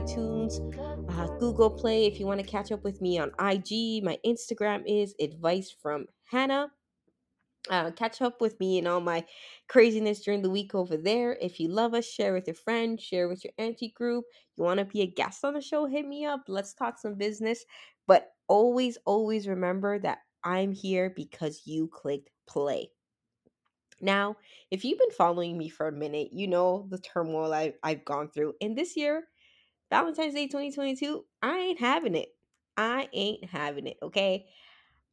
iTunes, uh, Google Play. If you want to catch up with me on IG, my Instagram is Advice from Hannah uh, catch up with me and all my craziness during the week over there. If you love us, share with your friends, share with your auntie group. You want to be a guest on the show, hit me up. Let's talk some business. But always, always remember that I'm here because you clicked play. Now, if you've been following me for a minute, you know the turmoil I've, I've gone through. And this year, Valentine's Day 2022, I ain't having it. I ain't having it, okay?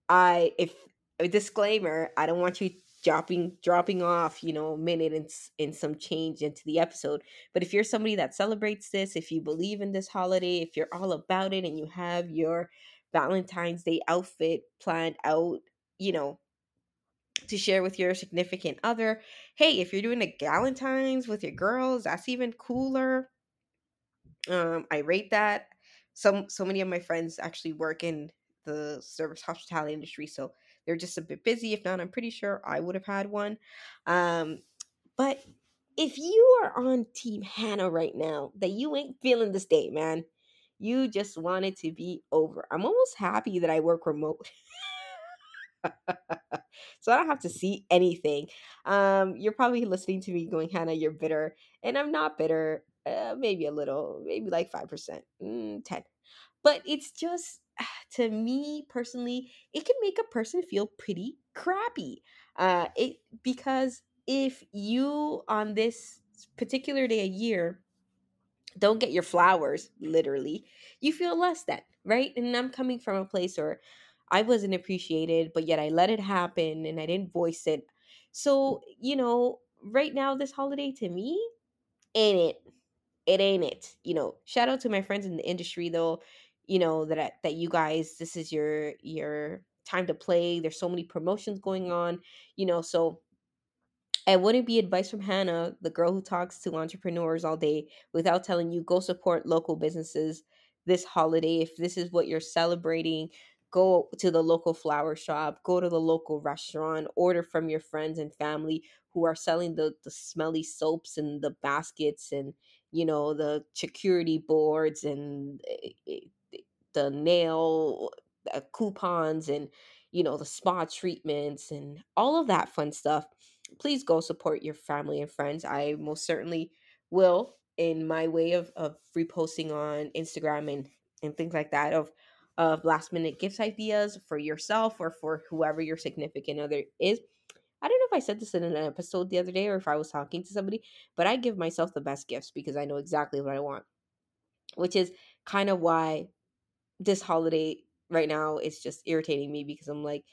I if a disclaimer, I don't want you dropping dropping off, you know, a minute and and some change into the episode. But if you're somebody that celebrates this, if you believe in this holiday, if you're all about it and you have your Valentine's Day outfit planned out, you know, to share with your significant other, hey, if you're doing a Galentine's with your girls, that's even cooler. Um, I rate that. Some so many of my friends actually work in the service hospitality industry, so they're just a bit busy. If not, I'm pretty sure I would have had one. Um, but if you are on Team Hannah right now, that you ain't feeling this day, man, you just want it to be over. I'm almost happy that I work remote. so I don't have to see anything. Um, you're probably listening to me going, Hannah, you're bitter. And I'm not bitter. Uh, maybe a little, maybe like 5%, mm, 10. But it's just, to me personally, it can make a person feel pretty crappy. Uh, it because if you on this particular day a year don't get your flowers literally you feel less than right and i'm coming from a place where i wasn't appreciated but yet i let it happen and i didn't voice it so you know right now this holiday to me ain't it it ain't it you know shout out to my friends in the industry though you know that that you guys this is your your time to play there's so many promotions going on you know so it wouldn't be advice from Hannah, the girl who talks to entrepreneurs all day, without telling you go support local businesses this holiday. If this is what you're celebrating, go to the local flower shop, go to the local restaurant, order from your friends and family who are selling the, the smelly soaps and the baskets and, you know, the charcuterie boards and eh, eh, the nail uh, coupons and, you know, the spa treatments and all of that fun stuff please go support your family and friends. I most certainly will in my way of, of reposting on Instagram and, and things like that of of last minute gifts ideas for yourself or for whoever your significant other is. I don't know if I said this in an episode the other day or if I was talking to somebody, but I give myself the best gifts because I know exactly what I want, which is kind of why this holiday right now is just irritating me because I'm like,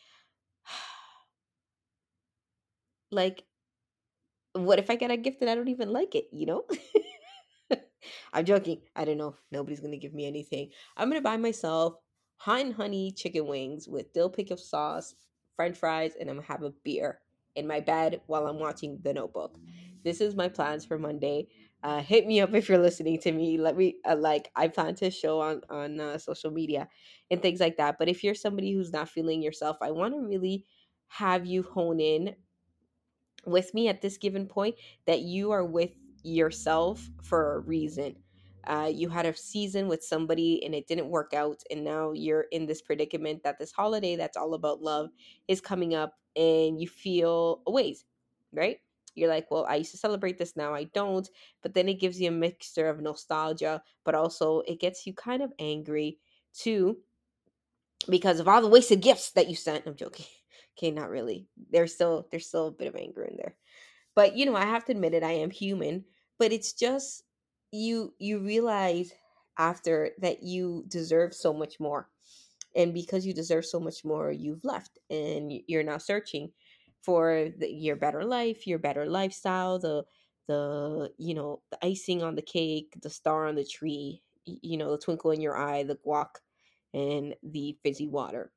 like what if I get a gift and I don't even like it, you know? I'm joking. I don't know. Nobody's gonna give me anything. I'm gonna buy myself hot and honey chicken wings with dill pickle sauce, french fries, and I'm gonna have a beer in my bed while I'm watching The Notebook. This is my plans for Monday. Uh, hit me up if you're listening to me. Let me uh, like I plan to show on on uh, social media and things like that. But if you're somebody who's not feeling yourself, I want to really have you hone in with me at this given point that you are with yourself for a reason. uh, you had a season with somebody and it didn't work out and now you're in this predicament that this holiday that's all about love is coming up and you feel a ways right? You're like well i used to celebrate this now i don't but then it gives you a mixture of nostalgia but also it gets you kind of angry too because of all the wasted gifts that you sent. I'm joking. Okay not really. There's still there's still a bit of anger in there. But you know i have to admit it i am human but it's just you you realize after that you deserve so much more and because you deserve so much more you've left and you're now searching for the, your better life your better lifestyle the the you know the icing on the cake the star on the tree you know the twinkle in your eye the guac and the fizzy water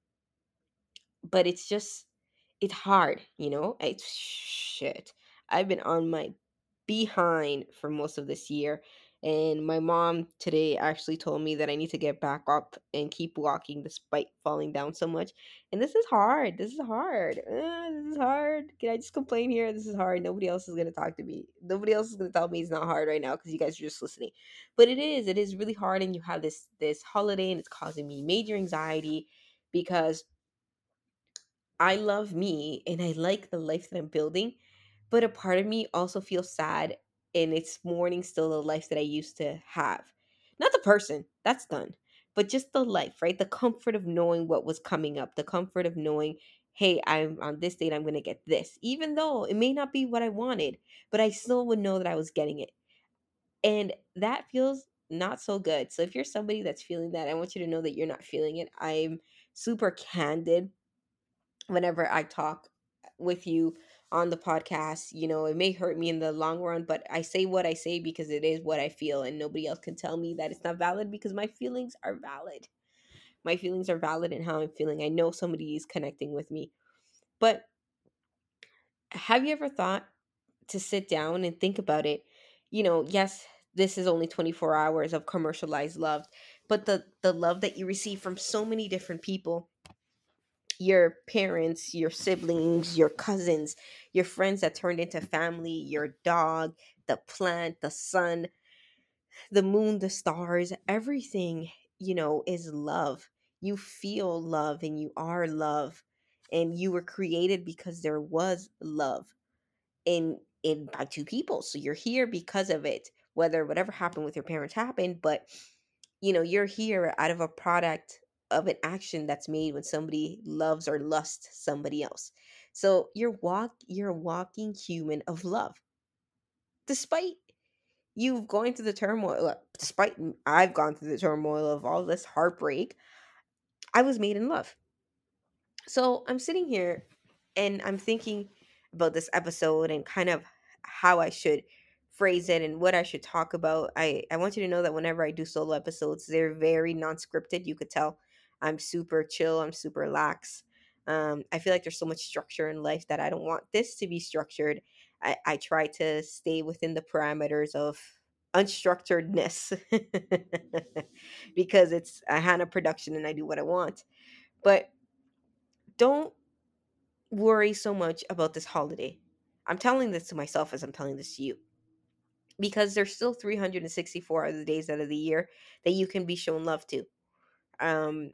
but it's just it's hard, you know? It's shit. I've been on my behind for most of this year. And my mom today actually told me that I need to get back up and keep walking despite falling down so much. And this is hard. This is hard. Uh, this is hard. Can I just complain here? This is hard. Nobody else is going to talk to me. Nobody else is going to tell me it's not hard right now because you guys are just listening. But it is. It is really hard. And you have this this holiday and it's causing me major anxiety because I love me and I like the life that I'm building, but a part of me also feels sad and it's mourning still the life that I used to have. Not the person, that's done, but just the life, right? The comfort of knowing what was coming up, the comfort of knowing, hey, I'm on this date, I'm going to get this, even though it may not be what I wanted, but I still would know that I was getting it. And that feels not so good. So if you're somebody that's feeling that, I want you to know that you're not feeling it. I'm super candid whenever I talk with you on the podcast. You know, it may hurt me in the long run, but I say what I say because it is what I feel, and nobody else can tell me that it's not valid because my feelings are valid. My feelings are valid in how I'm feeling. I know somebody is connecting with me. But have you ever thought to sit down and think about it? You know, yes, this is only 24 hours of commercialized love, but the the love that you receive from so many different people your parents, your siblings, your cousins, your friends that turned into family, your dog, the plant, the sun, the moon, the stars, everything, you know, is love. You feel love and you are love. And you were created because there was love in in by two people. So you're here because of it. Whether whatever happened with your parents happened, but you know, you're here out of a product of an action that's made when somebody loves or lusts somebody else. So you're walk you're a walking human of love. Despite you going through the turmoil, uh, despite I've gone through the turmoil of all this heartbreak, I was made in love. So I'm sitting here and I'm thinking about this episode and kind of how I should phrase it and what I should talk about. I, I want you to know that whenever I do solo episodes, they're very non scripted. You could tell I'm super chill, I'm super lax. Um, I feel like there's so much structure in life that I don't want this to be structured. I, I try to stay within the parameters of unstructuredness because it's a Hannah production and I do what I want. But don't worry so much about this holiday. I'm telling this to myself as I'm telling this to you because there's still 364 other days out of the year that you can be shown love to. Um,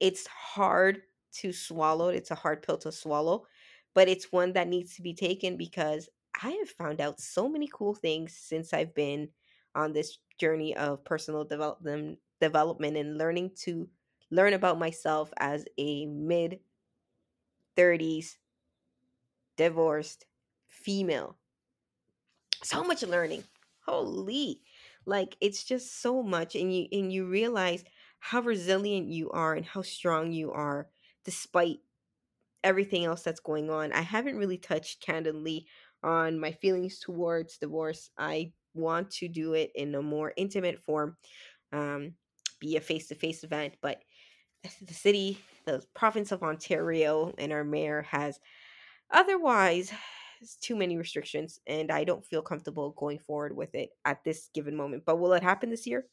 it's hard to swallow. It's a hard pill to swallow, but it's one that needs to be taken because I have found out so many cool things since I've been on this journey of personal development development and learning to learn about myself as a mid 30s divorced female. So much learning. Holy. Like it's just so much and you and you realize how resilient you are and how strong you are despite everything else that's going on. I haven't really touched candidly on my feelings towards divorce. I want to do it in a more intimate form, um, be a face to face event. But the city, the province of Ontario, and our mayor has otherwise too many restrictions, and I don't feel comfortable going forward with it at this given moment. But will it happen this year?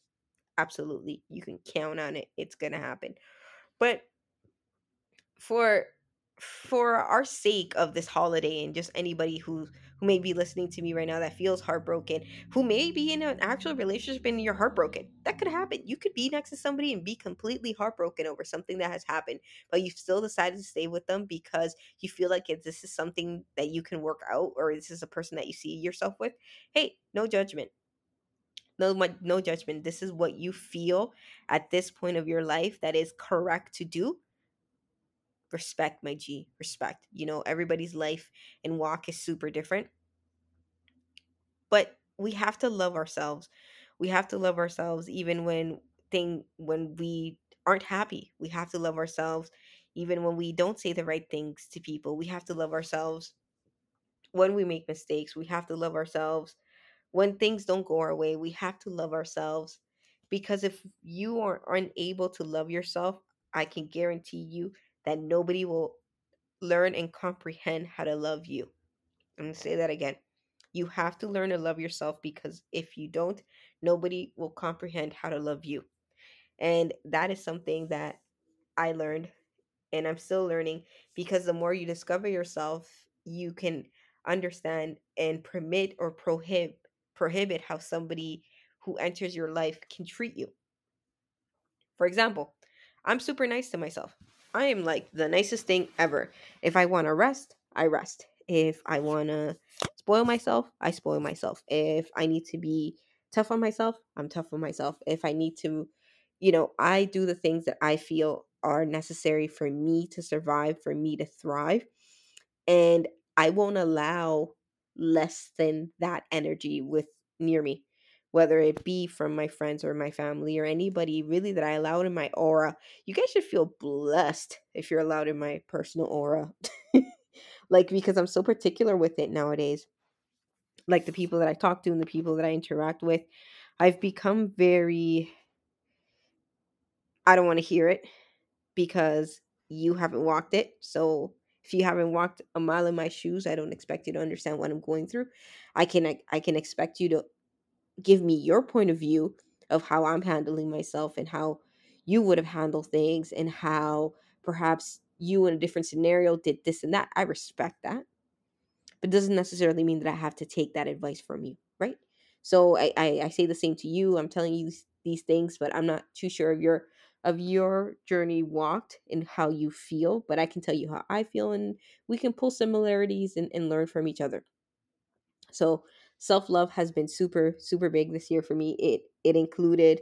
Absolutely. You can count on it. It's to happen. But for for our sake of this holiday and just anybody who who may be listening to me right now that feels heartbroken who may be in an actual relationship and you're heartbroken that could happen you could be next to somebody and be completely heartbroken over something that has happened but you've still decided to stay with them because you feel like if this is something that you can work out or this is a person that you see yourself with hey no judgment no no judgment. This is what you feel at this point of your life that is correct to do. Respect my g respect. You know everybody's life and walk is super different. But we have to love ourselves. We have to love ourselves even when thing when we aren't happy. We have to love ourselves even when we don't say the right things to people. We have to love ourselves when we make mistakes. We have to love ourselves when things don't go our way we have to love ourselves because if you are unable to love yourself i can guarantee you that nobody will learn and comprehend how to love you. I'm going to say that again. You have to learn to love yourself because if you don't, nobody will comprehend how to love you. And that is something that I learned and I'm still learning because the more you discover yourself, you can understand and permit or prohibit prohibit how somebody who enters your life can treat you. For example, I'm super nice to myself. I am like the nicest thing ever. If I want to rest, I rest. If I want to spoil myself, I spoil myself. If I need to be tough on myself, I'm tough on myself. If I need to, you know, I do the things that I feel are necessary for me to survive, for me to thrive. And I won't allow less than that energy with near me whether it be from my friends or my family or anybody really that I allowed in my aura. You guys should feel blessed if you're allowed in my personal aura. like, because I'm so particular with it nowadays. Like, the people that I talk to and the people that I interact with, I've become very. I don't want to hear it because you haven't walked it. So, if you haven't walked a mile in my shoes, I don't expect you to understand what I'm going through. I can I, I can expect you to give me your point of view of how I'm handling myself and how you would have handled things and how perhaps you in a different scenario did this and that. I respect that. But doesn't necessarily mean that I have to take that advice from you, right? So I, I, I say the same to you. I'm telling you these, these things, but I'm not too sure of your of your journey walked and how you feel, but I can tell you how I feel and we can pull similarities and, and learn from each other. So self love has been super super big this year for me. It it included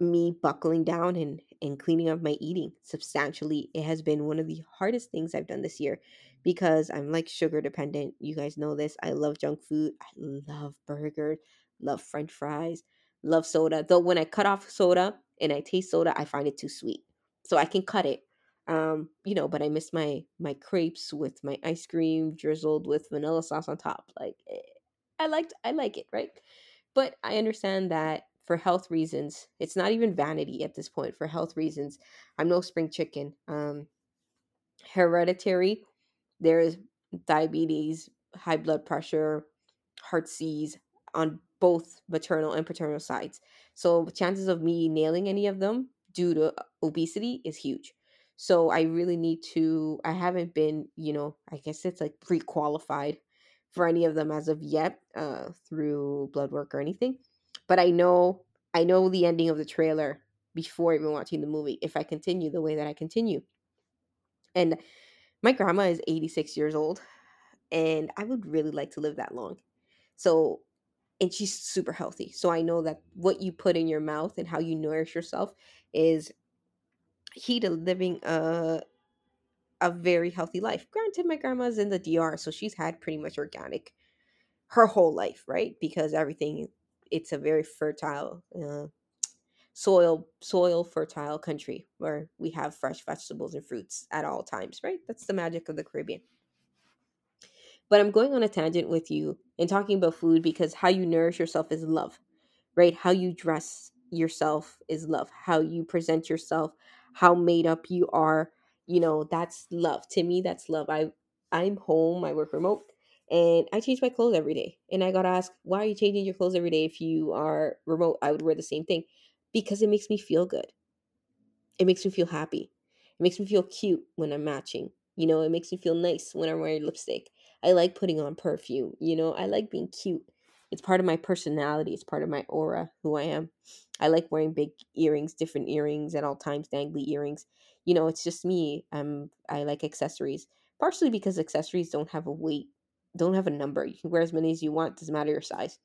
me buckling down and and cleaning up my eating substantially. It has been one of the hardest things I've done this year because I'm like sugar dependent. You guys know this. I love junk food. I love burgers, love french fries, love soda. Though when I cut off soda and I taste soda, I find it too sweet. So I can cut it. Um, you know, but I miss my my crepes with my ice cream drizzled with vanilla sauce on top. Like eh, I liked I like it, right? But I understand that for health reasons, it's not even vanity at this point. For health reasons, I'm no spring chicken. Um, hereditary, there is diabetes, high blood pressure, heart disease on both maternal and paternal sides. So chances of me nailing any of them due to obesity is huge. So I really need to I haven't been, you know, I guess it's like pre-qualified for any of them as of yet uh, through blood work or anything. But I know I know the ending of the trailer before even watching the movie if I continue the way that I continue. And my grandma is 86 years old and I would really like to live that long. So and she's super healthy. So I know that what you put in your mouth and how you nourish yourself is key to living a a very healthy life. Granted, my grandma's in the DR, so she's had pretty much organic her whole life, right? Because everything, it's a very fertile uh, soil, soil fertile country where we have fresh vegetables and fruits at all times, right? That's the magic of the Caribbean. But I'm going on a tangent with you and talking about food because how you nourish yourself is love, right? How you dress yourself is love. How you present yourself, how made up you are, you know that's love. To me that's love. I i'm home i work remote and i change my clothes every day. And i gotta ask why are you changing your clothes every day if you are remote? I would wear the same thing because it makes me feel good. It makes me feel happy. It makes me feel cute when i'm matching You know, it makes me feel nice when I'm wearing lipstick. I like putting on perfume. You know, I like being cute. It's part of my personality. It's part of my aura, who I am. I like wearing big earrings, different earrings at all times, dangly earrings. You know, it's just me. Um, I like accessories, partially because accessories don't have a weight, don't have a number. You can wear as many as you want. Doesn't matter your size.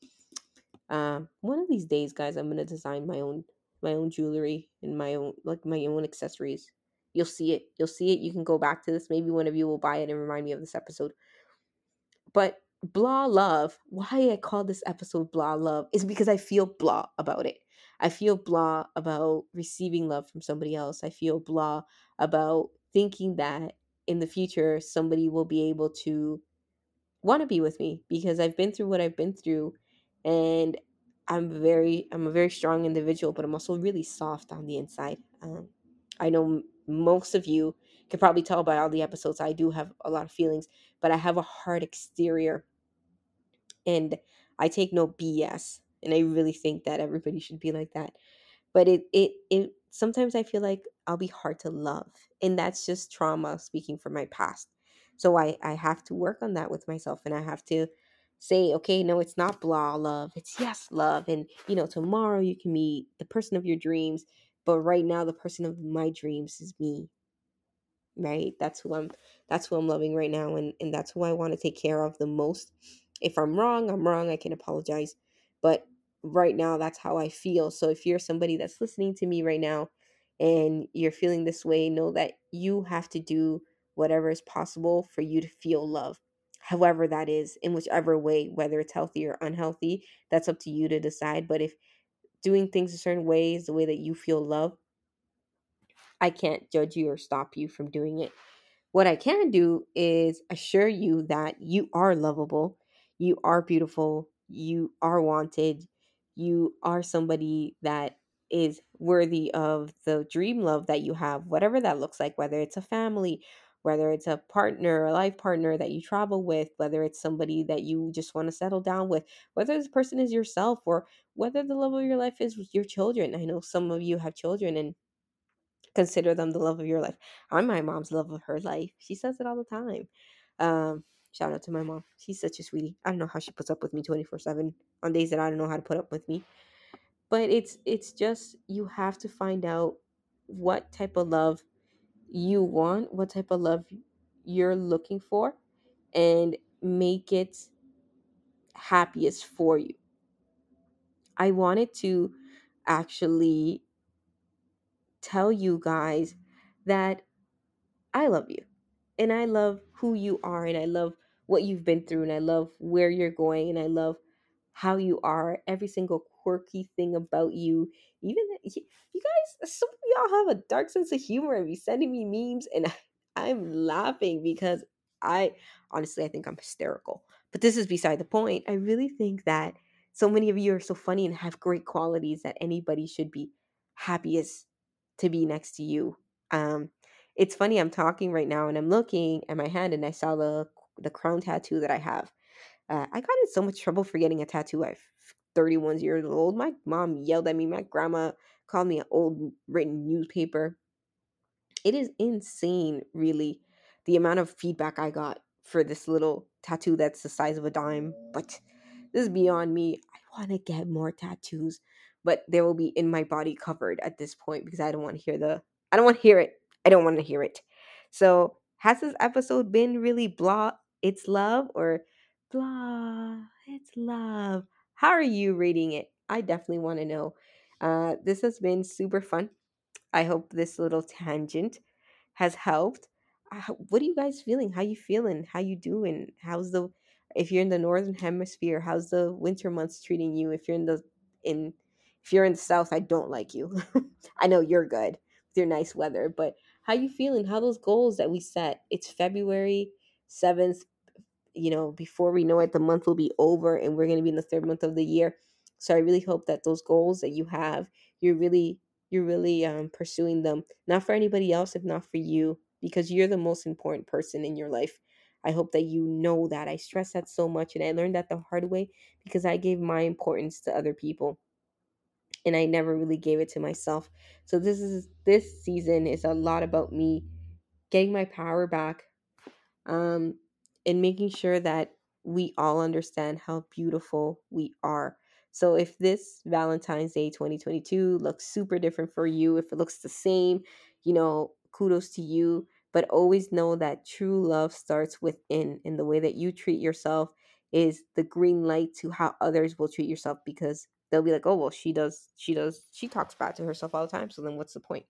Um, one of these days, guys, I'm gonna design my own my own jewelry and my own like my own accessories. You'll see it. You'll see it. You can go back to this. Maybe one of you will buy it and remind me of this episode. But blah love, why I call this episode blah love is because I feel blah about it. I feel blah about receiving love from somebody else. I feel blah about thinking that in the future somebody will be able to want to be with me because I've been through what I've been through and I'm very I'm a very strong individual, but I'm also really soft on the inside. Um, I know m- most of you can probably tell by all the episodes I do have a lot of feelings, but I have a hard exterior and I take no BS. And I really think that everybody should be like that. But it it it sometimes I feel like I'll be hard to love. And that's just trauma speaking from my past. So I I have to work on that with myself and I have to say, okay, no, it's not blah love. It's yes love. And you know, tomorrow you can meet the person of your dreams, but right now the person of my dreams is me right? That's who i'm that's who i'm loving right now and and that's who i want to take care of the most. If i'm wrong i'm wrong i can apologize but right now that's how i feel. So if you're somebody that's listening to me right now and you're feeling this way know that you have to do whatever is possible for you to feel love however that is in whichever way whether it's healthy or unhealthy that's up to you to decide. But if doing things a certain way is the way that you feel love I can't judge you or stop you from doing it. What I can do is assure you that you are lovable, you are beautiful, you are wanted, you are somebody that is worthy of the dream love that you have, whatever that looks like, whether it's a family, whether it's a partner, a life partner that you travel with, whether it's somebody that you just want to settle down with, whether this person is yourself or whether the love of your life is your children. I know some of you have children and consider them the love of your life. I'm my mom's love of her life. She says it all the time. Um, shout out to my mom. She's such a sweetie. I don't know how she puts up with me 24/7 on days that I don't know how to put up with me. But it's it's just you have to find out what type of love you want, what type of love you're looking for and make it happiest for you. I wanted to actually tell you guys that I love you and I love who you are and I love what you've been through and I love where you're going and I love how you are, every single quirky thing about you. Even you guys, some of y'all have a dark sense of humor and be sending me memes and I'm laughing because I honestly I think I'm hysterical. But this is beside the point. I really think that so many of you are so funny and have great qualities that anybody should be happiest to be next to you. Um, it's funny. I'm talking right now and I'm looking at my hand and I saw the the crown tattoo that I have. Uh, I got in so much trouble for getting a tattoo at 31 years old. My mom yelled at me. My grandma called me an old written newspaper. It is insane, really, the amount of feedback I got for this little tattoo that's the size of a dime. But this is beyond me. I want to get more tattoos but they will be in my body covered at this point because I don't want to hear the I don't want to hear it. I don't want to hear it. So, has this episode been really blah it's love or blah it's love? How are you rating it? I definitely want to know. Uh, this has been super fun. I hope this little tangent has helped. Uh, what are you guys feeling? How you feeling? How you doing? How's the if you're in the northern hemisphere, how's the winter months treating you? If you're in the in if you're in the south, I don't like you. I know you're good with your nice weather, but how you feeling? How those goals that we set? It's February 7th. You know, before we know it, the month will be over and we're going to be in the third month of the year. So I really hope that those goals that you have, you're really you're really um, pursuing them not for anybody else if not for you because you're the most important person in your life i hope that you know that i stress that so much and i learned that the hard way because i gave my importance to other people and I never really gave it to myself. So this is this season is a lot about me getting my power back, um, and making sure that we all understand how beautiful we are. So if this Valentine's Day 2022 looks super different for you, if it looks the same, you know, kudos to you. But always know that true love starts within, and the way that you treat yourself is the green light to how others will treat yourself because they'll be like, oh well, she does, she does, she talks bad to herself all the time. So then what's the point?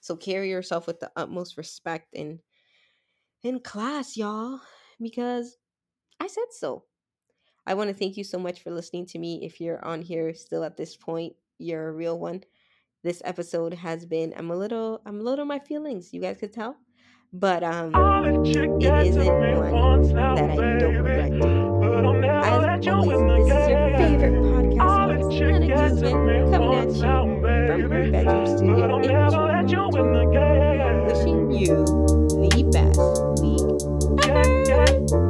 So carry yourself with the utmost respect and in class, y'all, because I said so. I want to thank you so much for listening to me. If you're on here still at this point, you're a real one. This episode has been I'm a little I'm a little my feelings, you guys could tell. But um it isn't one that I don't regret doing always. This is your favorite podcast, Manica's Mint, coming at you from her bedroom studio in Toronto. Wishing you the best week ever.